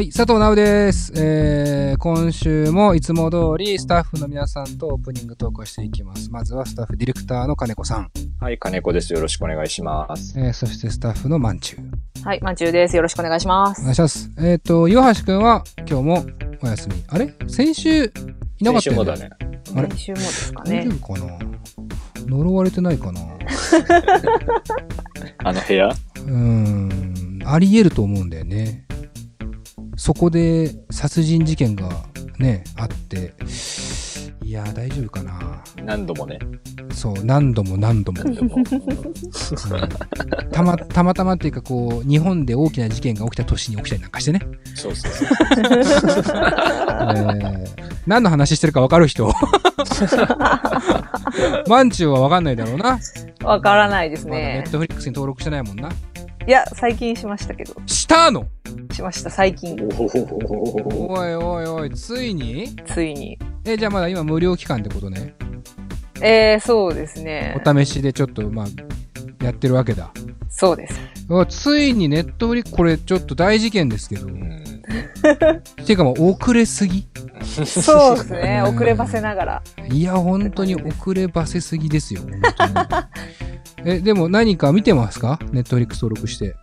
はい、佐藤直です。えー、今週もいつも通りスタッフの皆さんとオープニングトークをしていきます。まずはスタッフディレクターの金子さん、はい、金子です。よろしくお願いします。えー、そしてスタッフのまんちゅう。はい、まんちゅうです。よろしくお願いしますお。願いします。えっ、と、岩橋くんは今日もお休み。あれ？先週いなかったよね。先週もだね。あれ？先週もですか大ね丈。夫かな？呪われてないかな？あの部屋？うーん、あり得ると思うんだよね。そこで殺人事件がね、あって、いやー、大丈夫かな何度もね。そう、何度も何度も。何度も。うんたま、たまたまっていうか、こう、日本で大きな事件が起きた年に起きたりなんかしてね。そうそうそう。えー、何の話してるか分かる人？マンチューは分かんないだろうな。わからないですまだネねッ。トフリックスに登録してないもんな。いや、最近しましたけど。したの？しました、最近。おいおいおい、ついに？ついに。え、じゃあまだ今無料期間ってことね。えー、そうですね。お試しでちょっと、まあ、やってるわけだ。そうです。うついにネットフリこれちょっと大事件ですけど。うんていうかもう遅れすぎそうですね。うん遅ればせながら。いや、本当に遅ればせすぎですよ。本当に え、でも何か見てますか？ネットフリックス登録して。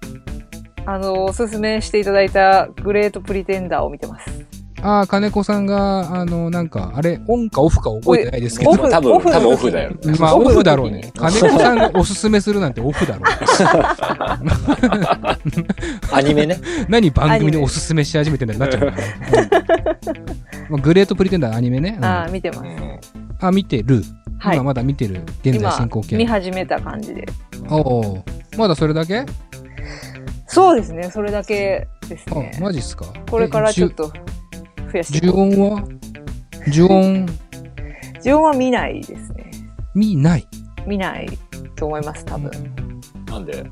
あの、おすすめしていただいたグレートプリテンダーを見てます。ああ、金子さんが、あの、なんか、あれ、オンかオフか覚えてないですけどオ。フ多分、オフ多分オフだよ。まあ、オオフだろうね。金子さんがおすすめするなんてオフだろ アニメね。う。何番組でおすすめし始めてんだよなっちゃうね。うんまあグレートプリテンダーアニメね。うんあー見てます。うんあ、見てる。はい今まだ見てる。現在今進行、見形。始めた感じで。おお。まだそれだけ？そうですね。それだけですあね、。マジっすかこれからちょっと。と増やしてい呪。音は？呪音 呪音は見ないですね。見ない？見ないと思います、多分。なんで？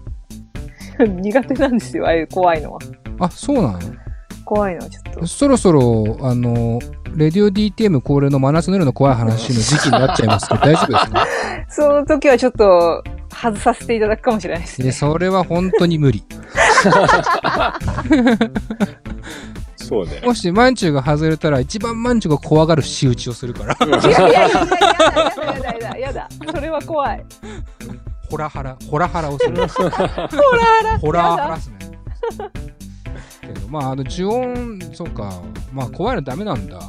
苦手なんですよ、ああいう怖いのは。あ、そうなの？怖いのはちょっと。そろそろ、あの、レディオ DTM 恒例の真夏の夜の怖い話の時期になっちゃいますけど、大丈夫ですか？その時はちょっと外させていただくかもしれないですで、ね。それは本当に無理。そうね。もし、マンチュが外れたら、一番マンチュが怖がる仕打ちをするから。いやいやいやいや、やだやだやだやだ。それは怖い。ホラハラ、ホラハラをする。ほらあら。ホラーハラスメント。けど、まあ、あの、呪音、そうか。まあ、怖いのダメなんだ。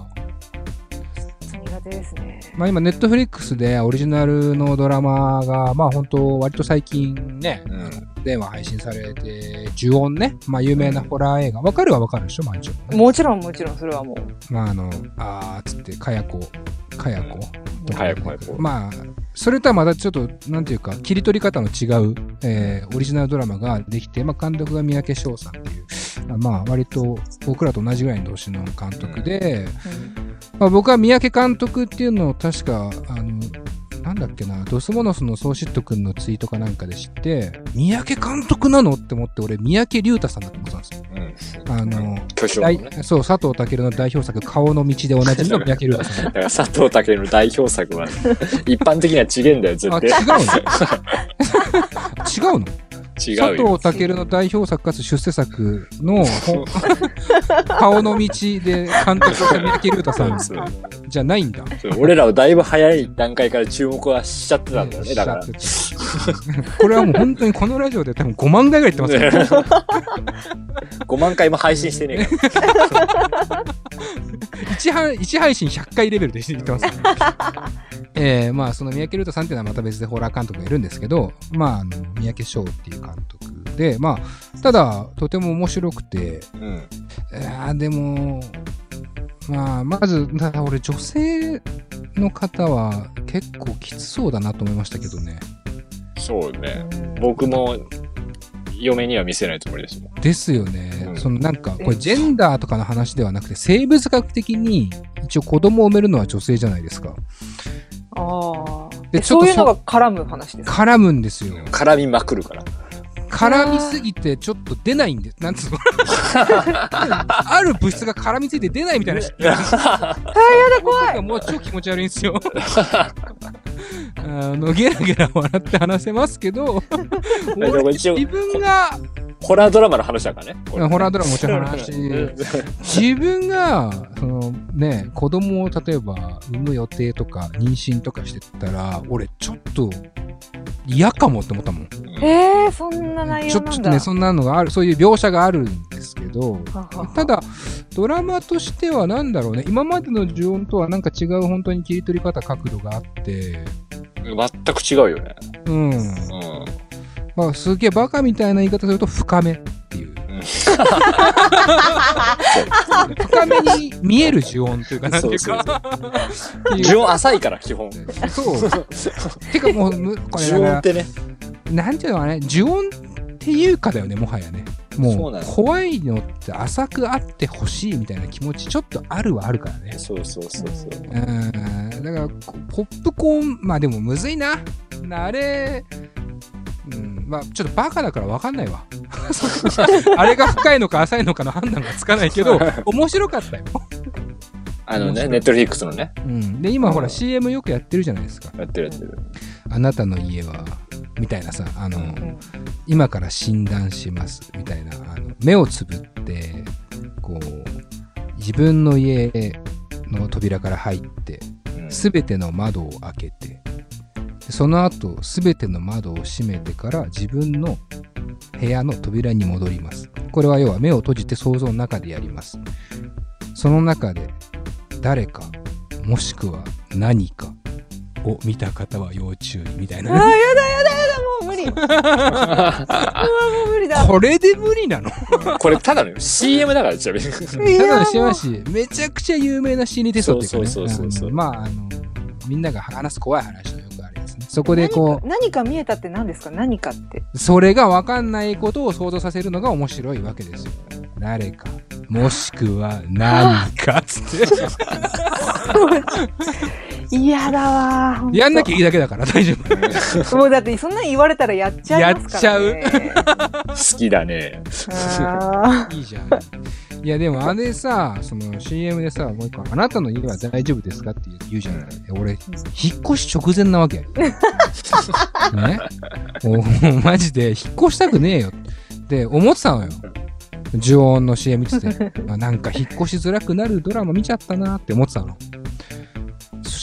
ですね。まあ、今、ネットフリックスでオリジナルのドラマが、まあ、本当割と最近ね、うん電話配信されて、呪音ね、まあ、有名なホラー映画。わかるはわかるでしょ、マンチュもね。もちろんもちろん、それはもう。まあ、あの、あーっつって、かやこ、かやこ。かやこかやこまあ、それとはまたちょっと、なんていうか、切り取り方の違う、えーオリジナルドラマができて、まあ、監督が三宅翔さんっていう、まあ、割と僕らと同じぐらいの年の監督で、まあ、僕は三宅監督っていうのを確か、あの、なんだっけな、ドスモノスのソーシット君のツイートかなんかで知って、三宅監督なのって思って、俺、三宅龍太さんだと思ってたんですよ。うん。あの、ね。そう、佐藤健の代表作、顔の道でおなじみの三宅龍太さん。だから佐藤健の代表作は、一般的には違えんだよ、絶あ、違対。うの？違うの？違うよ。佐藤健の代表作かつ出世作のほ顔の道で監督した三宅龍太さん じゃないんだ。俺らをだいぶ早い段階から注目はしちゃってたんだよね、だから。これはもう本当にこのラジオで多分5万回ぐらい言ってますよ、ね。5万回も配信してねえから。一配一配信100回レベルで言ってますね。えー、まあその三宅龍太さんっていうのはまた別でホラー監督がいるんですけど、まああの三宅翔っていう監督で、まあただとても面白くて、うん。いやーでも、まあ、まず、ただ俺、女性の方は結構きつそうだなと思いましたけどね。そうね。僕も、嫁には見せないつもりですもん。ですよね。うんそのなんか、これ、ジェンダーとかの話ではなくて、生物学的に一応子供を産めるのは女性じゃないですか。ああ。そういうのが絡む話ですか？絡むんですよ。絡みまくるから。絡みすぎてちょっと出ないんです。なんつうの？ある物質が絡みついて出ないみたいな。あやだ怖いもう超気持ち悪いんですよ。あの、ゲラゲラ笑って話せますけど、自分がホラードラマの話だからね。これホラードラマもちろん話。自分が、そのね、子供を例えば産む予定とか妊娠とかしてたら、俺ちょっと嫌かもって思ったもん。えー、そんな内容なんだ。ちょっとね、そんなのがある、そういう描写があるんですけど、ただ、ドラマとしてはなんだろうね、今までの呪音とはなんか違う本当に切り取り方、角度があって、全く違うよね。うん。うん。まあ、すげえバカみたいな言い方すると深めっていう。深めに見える呪音というか、なんていう呪音浅いから、基本。そう。てかもう、むこれ呪音っ、てね。なんていうのかね、呪音っていうかだよね、もはやね。もう、怖いのって浅くあってほしいみたいな気持ち、ちょっとあるはあるからね。そうそうそうそう。うん。だから、こポップコーン、まあでもむずいな。あれ、うん、まあちょっとバカだからわかんないわ。あれが深いのか浅いのかの判断がつかないけど、面白かったよ。あのね、ネットフリックスのね。うん。で、今ほらうん CM よくやってるじゃないですか。やってるやってる。あなたの家は、みたいなさ、あの、うん今から診断します、みたいな、あの目をつぶって、こう、自分の家の扉から入って、うんすべての窓を開けて、でその後、すべての窓を閉めてから自分の部屋の扉に戻ります。これは要は目を閉じて想像の中でやります。その中で誰か、もしくは何かを見た方は要注意みたいあー、や。だやだやだ、もう無理。うわ、もう無理だ。これで無理なの？これただの CM だから、ちなみに。いたやだの知らもうんし、めちゃくちゃ有名な心理テストっていうかね。そうそうそうそうまあ、あの、みんなが話す怖い話のよくあるやつね。そこでこう、何か何か見えたって何ですか？何かって。それが分かんないことを想像させるのが面白いわけですよ。誰か、もしくは何かっつって。嫌だわやんなきゃいいだけだから 大丈夫。もうだってそんなん言われたらやっちゃいますから、ね。好きだね。あいいじゃん。いやでもあれさ、その CM でさ、もう一個、あなたの家は大丈夫ですかって言うじゃない。俺、引っ越し直前なわけ。ね？もうマジで引っ越したくねえよって思ってたのよ。呪音の CM 見てて、あなんか引っ越しづらくなるドラマ見ちゃったなって思ってたの。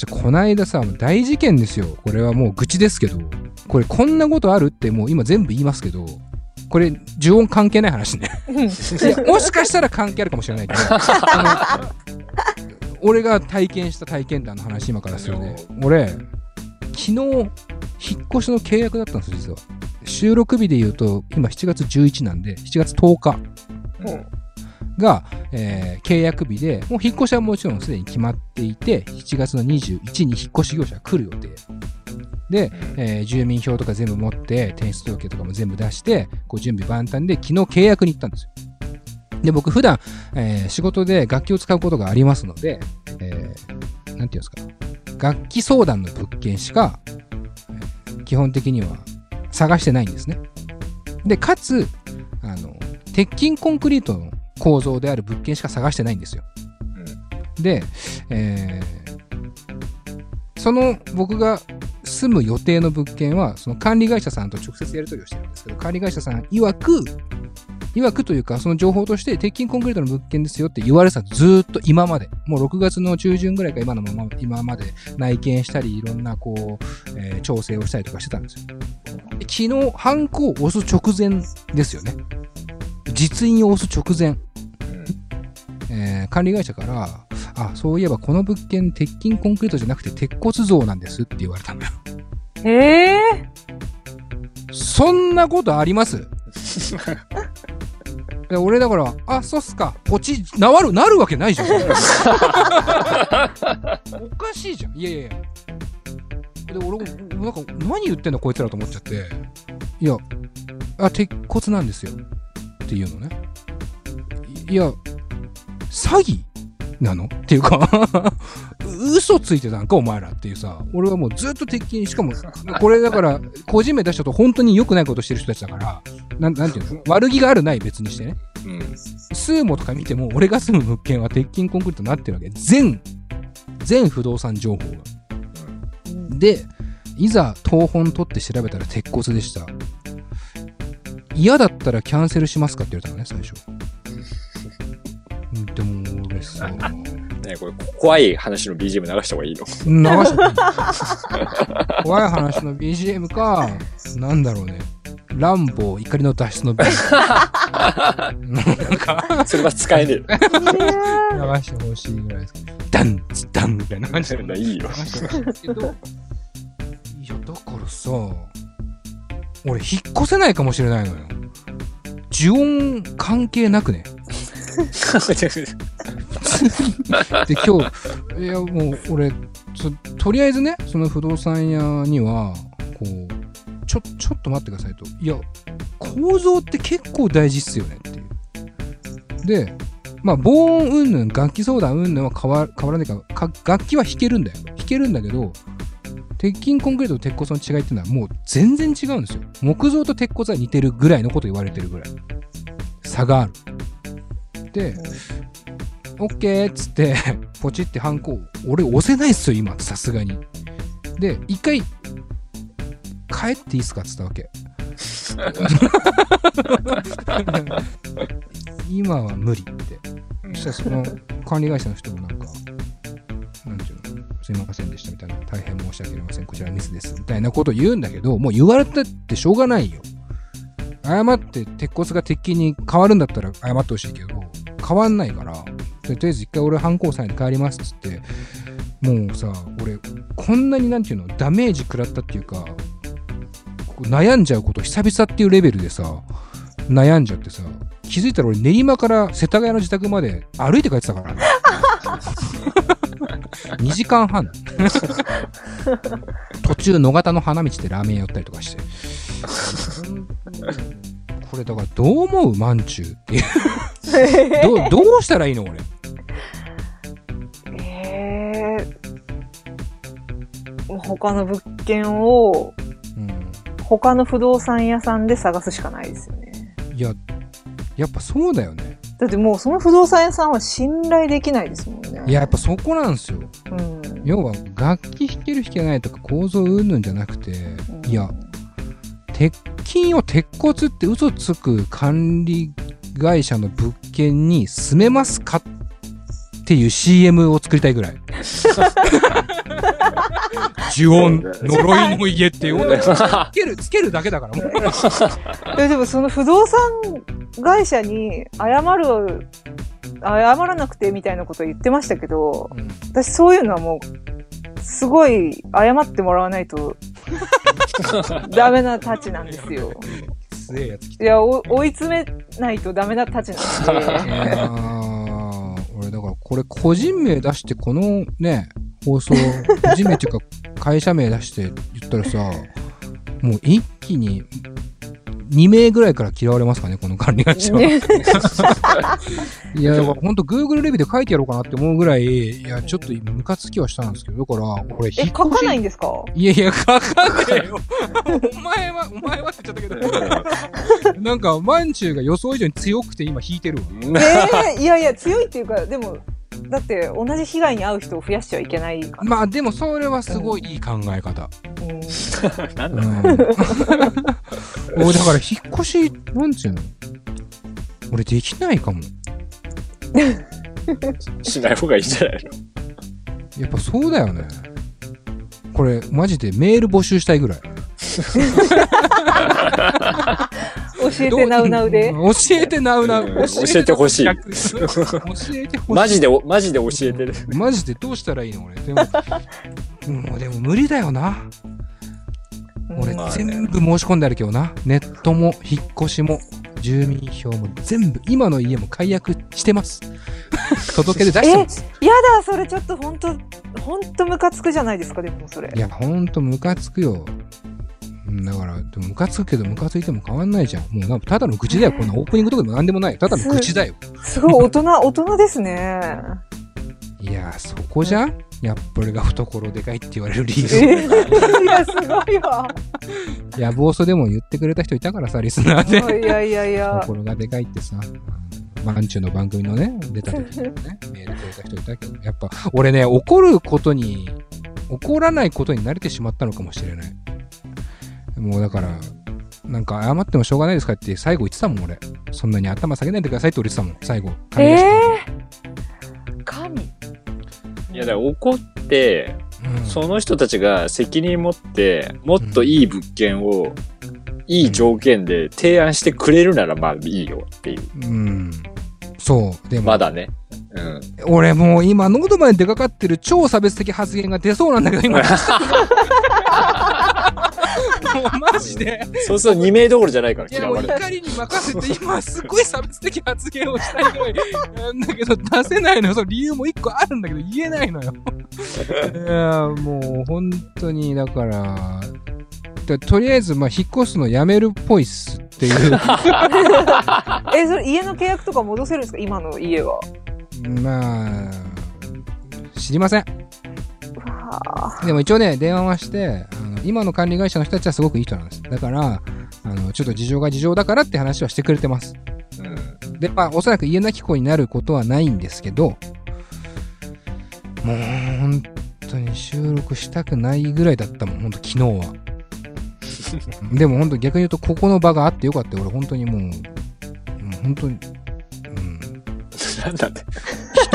そしてこの間さ、大事件ですよ。これはもう愚痴ですけど、これこんなことあるってもう今全部言いますけど、これ呪音関係ない話ね。ーいやもしかしたら関係あるかもしれないけど、俺が体験した体験談の話今からするね。俺、昨日、引っ越しの契約だったんですよ、実は。収録日で言うと、今7月11なんで、7月10日うんが、えー契約日で、もう引っ越しはもちろんすでに決まっていて、7月の21に引っ越し業者が来る予定。で、えー住民票とか全部持って、転出届とかも全部出して、こう準備万端で昨日契約に行ったんですよ。で、僕普段、えー仕事で楽器を使うことがありますので、えーなんていうんですか、楽器相談の物件しか、えー基本的には探してないんですね。で、かつ、あの、鉄筋コンクリートの構造である物件しか探してないんですよ。で、えーその僕が住む予定の物件は、その管理会社さんと直接やり取りをしてるんですけど、管理会社さん曰く、曰くというか、その情報として、鉄筋コンクリートの物件ですよって言われてたずーっと今まで、もう6月の中旬ぐらいか今のまま、今まで内見したり、いろんなこう、えー調整をしたりとかしてたんですよ。で昨日、ハンコを押す直前ですよね。実印を押す直前。えー管理会社から、あ、そういえばこの物件、鉄筋コンクリートじゃなくて鉄骨造なんですって言われたのよ。ええそんなことあります？で俺だから、あ、そうっすか、ポチ、なわる、なるわけないじゃん。おかしいじゃん。いやいやいや。で、俺も、なんか、何言ってんだこいつらと思っちゃって、いや、あ、鉄骨なんですよ。っていうのね。いいや、詐欺なの？っていうか 嘘ついてたんかお前らっていうさ、俺はもうずっと鉄筋、しかも、これだから、個人名出しちゃうと本当に良くないことしてる人たちだから、なんなんていうの？悪気があるない別にしてね。うん。スーモとか見ても、俺が住む物件は鉄筋コンクリートになってるわけ。全、全不動産情報が。で、いざ、東本取って調べたら鉄骨でした。嫌だったらキャンセルしますかって言われたのね、最初。うんでも俺さ、流ねこれ怖い話の BGM 流した方がいいの？した 怖い話の BGM か、なんだろうね。ランボー怒りの脱出の BGM。なんか、それは使えね流してほしいぐらいですけど、ダンツダンみたいな感じでえ。いいよ。いや、だからさ、俺引っ越せないかもしれないのよ。呪音関係なくね？で、今日、いや、もう、俺、そとりあえずね、その不動産屋には、こう、ちょ、ちょっと待ってくださいと。いや、構造って結構大事っすよねっていう。で、まあ、防音云々、楽器相談云々は変わ変わらないからか、楽器は弾けるんだよ。弾けるんだけど、鉄筋コンクリートと鉄骨の違いっていうのはもう全然違うんですよ。木造と鉄骨は似てるぐらいのこと言われてるぐらい。差がある。で、オッケーっつって、ポチってハンコ、俺押せないっすよ、今、さすがに。で、一回、帰っていいっすかっつったわけ。今は無理って。そしたらその管理会社の人もなんか、すいませんでしたみたいな、大変申し訳ありません、こちらミスです、みたいなこと言うんだけど、もう言われたってしょうがないよ。謝って鉄骨が鉄筋に変わるんだったら謝ってほしいけど、変わんないから、とりあえず一回俺反抗さんに帰りますっつって、もうさ、俺、こんなになんていうの、ダメージ食らったっていうか、悩んじゃうこと久々っていうレベルでさ、悩んじゃってさ、気づいたら俺練馬から世田谷の自宅まで歩いて帰ってたからね。2時間半。途中野方の花道でラーメン屋寄ったりとかして。これだからどう思う？まんちゅうっていう。どうどうしたらいいの？俺。えー、他の物件をうん。他の不動産屋さんで探すしかないですよね。いや、やっぱそうだよね。だってもうその不動産屋さんは信頼できないですもんね。いや、やっぱそこなんですよ。うん。要は楽器弾ける弾けないとか構造うんぬんじゃなくて、うんいや、鉄筋を鉄骨って嘘つく管理会社の物件に住めますかっていう CM を作りたいぐらい。呪音、呪いの家っていう。つける、つけるだけだからもう。えでもその不動産会社に謝る、謝らなくてみたいなこと言ってましたけど、うん私そういうのはもう、すごい謝ってもらわないと ダメなたちなんですよ。すげえやつ来いや、お追い詰めないとダメなたちなんで。俺だからこれ個人名出してこのね、放送、個人名っていうか会社名出して言ったらさ、もう一気に2名ぐらいから嫌われますかね、この管理会社は。ね いや、本当 Google レビューで書いてやろうかなって思うぐらい、いや、ちょっとムカつきはしたんですけど、だから、俺、え、書かないんですか？いやいや、書かねえよ。お前は、お前はって言っちゃったけど、なんか、まんちゅうが予想以上に強くて今引いてるわ。えー、いやいや、強いっていうか、でも、だって同じ被害に遭う人を増やしちゃいけないから。まあ、でもそれはすごいいい考え方。うん なんだう だから、引っ越し、なんちゅうの？俺、できないかも。しない方がいいんじゃないの？やっぱそうだよね。これ、マジでメール募集したいぐらい。教えてなうなうで。ん教えてなうなう。うん教えてほしい教えてほしい。マジで、マジで教えてる。マジでどうしたらいいの俺。でも、もうでも無理だよな。俺全部申し込んであるけどな。ネットも引っ越しも住民票も全部、今の家も解約してます。届け出出してます。やだ、それちょっと本当本当ムカつくじゃないですか、でもそれい。や、ほんとムカつくよ。うんだから、でもムカつくけどムカついても変わんないじゃん。もうただの愚痴だよ。こんなオープニングとかでもなんでもないよ。ただの愚痴だよ。すごい大人、大人ですね。いや、そこじゃ？んやっぱ俺が懐でかいって言われる理え由。ーいや、すごいわ。いや、暴走でも言ってくれた人いたからさ、リスナーで。いやいやいや。心がでかいってさ、マンチュの番組のね、出た時にもね、メールくれた人いたけど、やっぱ、俺ね、怒ることに、怒らないことに慣れてしまったのかもしれない。もうだから、なんか謝ってもしょうがないですかって最後言ってたもん、俺。そんなに頭下げないでくださいって俺言ってたもん、最後。管理会社えー、神。いや、だから怒って、うんその人たちが責任持って、もっといい物件を、いい条件で提案してくれるならまあいいよっていう。うん。そう。でも、まだね。うん。俺もう今、喉まで出かかってる超差別的発言が出そうなんだけど、今。も うマジで？そうすると2名どころじゃないからいや、もう嫌われる。怒りに任せて、今、すごい差別的発言をしたいぐらいなんだけど、出せないのよ。その理由も一個あるんだけど、言えないのよ。いや、もう、本当に、だから、でとりあえず、まあ、引っ越すのやめるっぽいっすっていう。え、それ家の契約とか戻せるんですか？今の家は。まあ、知りません。でも一応ね、電話はして、あの今の管理会社の人たちはすごくいい人なんです。だから、あの、ちょっと事情が事情だからって話はしてくれてます。うん。で、まあ、おそらく家なき子になることはないんですけど、もう、本当に収録したくないぐらいだったもん、本当昨日は。でも本当逆に言うと、ここの場があってよかったよ。俺本当にもう、もう本当に、うん、なんだって。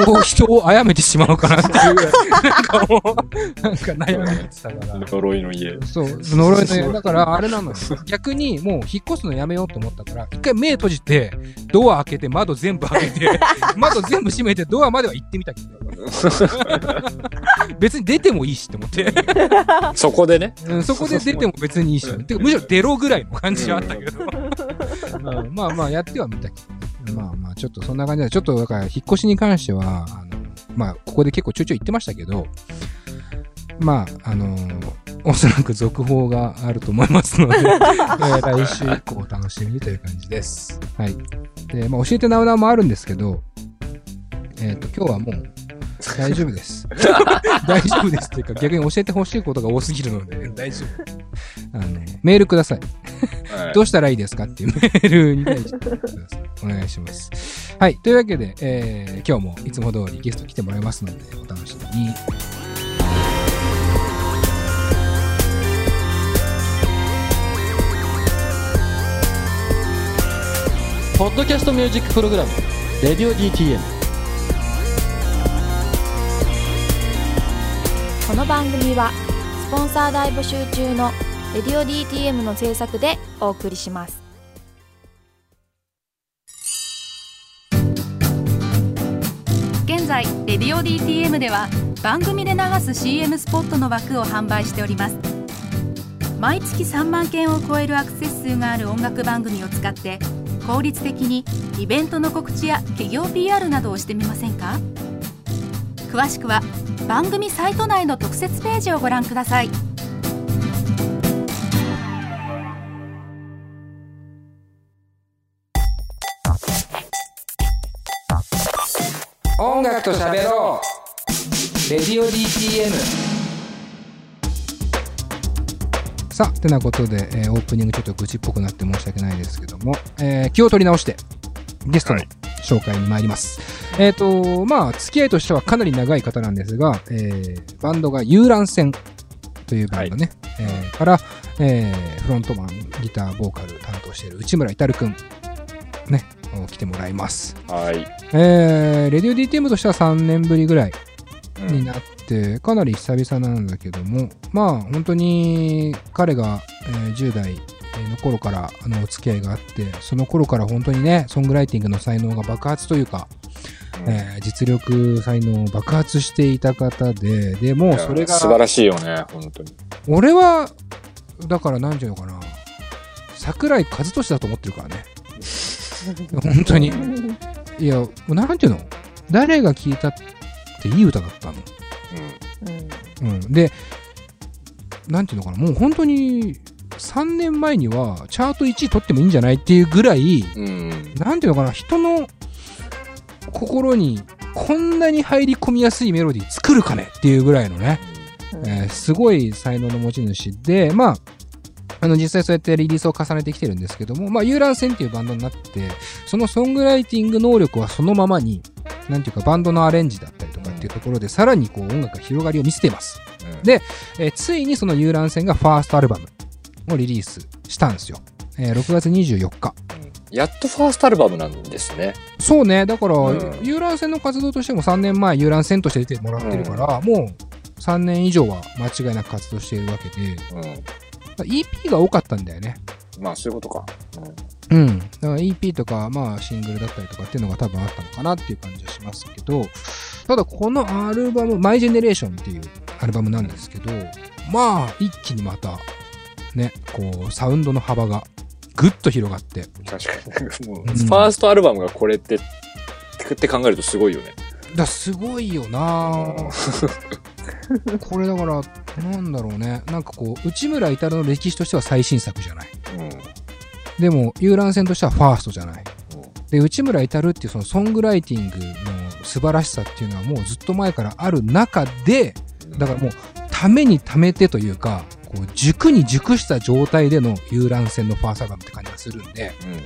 人を、人を殺めてしまうかなっていうなんかもう、なんか悩みってたから。呪いの家。そう、呪いの家。だから、あれなのよ。逆に、もう、引っ越すのやめようと思ったから、一回目閉じて、ドア開けて、窓全部開けて、窓全部閉めて、ドアまでは行ってみたけど。別に出てもいいしって思って。そこでね？うんそこで出ても別にいいし。てかむしろ出ろぐらいの感じはあったけど。うんまあまあ、やってはみたけど。まあまあ、ちょっとそんな感じで、ちょっとだから、引っ越しに関しては、あの、まあ、ここで結構ちょいちょい言ってましたけど、まあ、あのおそらく続報があると思いますので、えー来週以降お楽しみにという感じです。はい。で、まあ、教えてなおなおもあるんですけど、えっ、と、今日はもう、大丈夫です。大丈夫ですっていうか、逆に教えてほしいことが多すぎるので、大丈夫。あの、メールください。はいどうしたらいいですかっていうメールに対してください。お願いします。はい。というわけで、えー今日もいつも通りゲスト来てもらいますので、お楽しみに。ポッドキャストミュージックプログラム「レディオ DTM」この番組はスポンサー大募集中の「レディオ DTM」の制作でお送りします。現在「レディオ DTM」では番組で流す CM スポットの枠を販売しております。毎月3万件を超えるアクセス数がある音楽番組を使って効率的にイベントの告知や企業 PR などをしてみませんか？詳しくは番組サイト内の特設ページをご覧ください。音楽と喋ろう。レディオ DTM さあてなことで、えーオープニングちょっと愚痴っぽくなって申し訳ないですけども、えー気を取り直してゲストのはい紹介に参ります、えっ、とまあ付き合いとしてはかなり長い方なんですが、えーバンドが遊覧船というバンドね、えーから、えーフロントマンギターボーカル担当している内村至くんねを来てもらいます。はい。えー、レディオ DTM としては3年ぶりぐらいうん。になって、かなり久々なんだけども、まあ本当に彼が、えー10代の頃からあのお付き合いがあって、その頃から本当にね、ソングライティングの才能が爆発というか、うんえー実力、才能を爆発していた方で、でもうそれが、素晴らしいよね、本当に。俺は、だからなんていうのかな、桜井和寿だと思ってるからね。本当に。いや、もうなんていうの？誰が聴いたっていい歌だったの？うんうん。で、なんていうのかな、もう本当に3年前にはチャート1位取ってもいいんじゃないっていうぐらい、うん。うん。なんていうのかな、人の心にこんなに入り込みやすいメロディー作るかねっていうぐらいのね、えーすごい才能の持ち主で、まあ、あの実際そうやってリリースを重ねてきてるんですけども、まあ、遊覧船っていうバンドになって、そのソングライティング能力はそのままに、なんていうかバンドのアレンジだったりとかっていうところで、さらにこう音楽が広がりを見せています。うんでえーついにその遊覧船がファーストアルバムをリリースしたんですよ。えー6月24日。やっとファーストアルバムなんですね。そうね、だから、うん遊覧船の活動としても3年前遊覧船として出てもらってるから、もう3年以上は間違いなく活動しているわけで、うん。EP が多かったんだよね。まあ、そういうことか。うん。だから EP とか、まあシングルだったりとかっていうのが多分あったのかなっていう感じはしますけど、ただこのアルバム、マイ・ジェネレーションっていうアルバムなんですけど、まあ一気にまた、ね、こう、サウンドの幅がぐっと広がって、確かに。もう、うんファーストアルバムがこれって、って考えるとすごいよね。だすごいよなぁこれだから、なんだろうね。なんかこう、内村至の歴史としては最新作じゃない。うん。でも、遊覧船としてはファーストじゃない。で、内村至るっていうそのソングライティングの素晴らしさっていうのはもうずっと前からある中で、だからもう、ためにためてというか、こう、熟に熟した状態での遊覧船のファーストアルバムって感じがするんで、うん。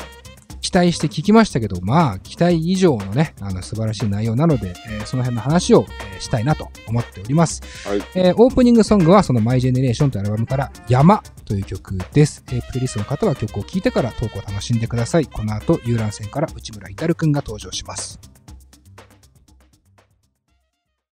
期待して聞きましたけど、まあ、期待以上のね、あの、素晴らしい内容なので、えーその辺の話を、えーしたいなと思っております。はいえーオープニングソングはそのマイジェネレーションというアルバムから山という曲です。えープレイリストの方は曲を聴いてからトークを楽しんでください。この後、遊覧船から内村至くんが登場します。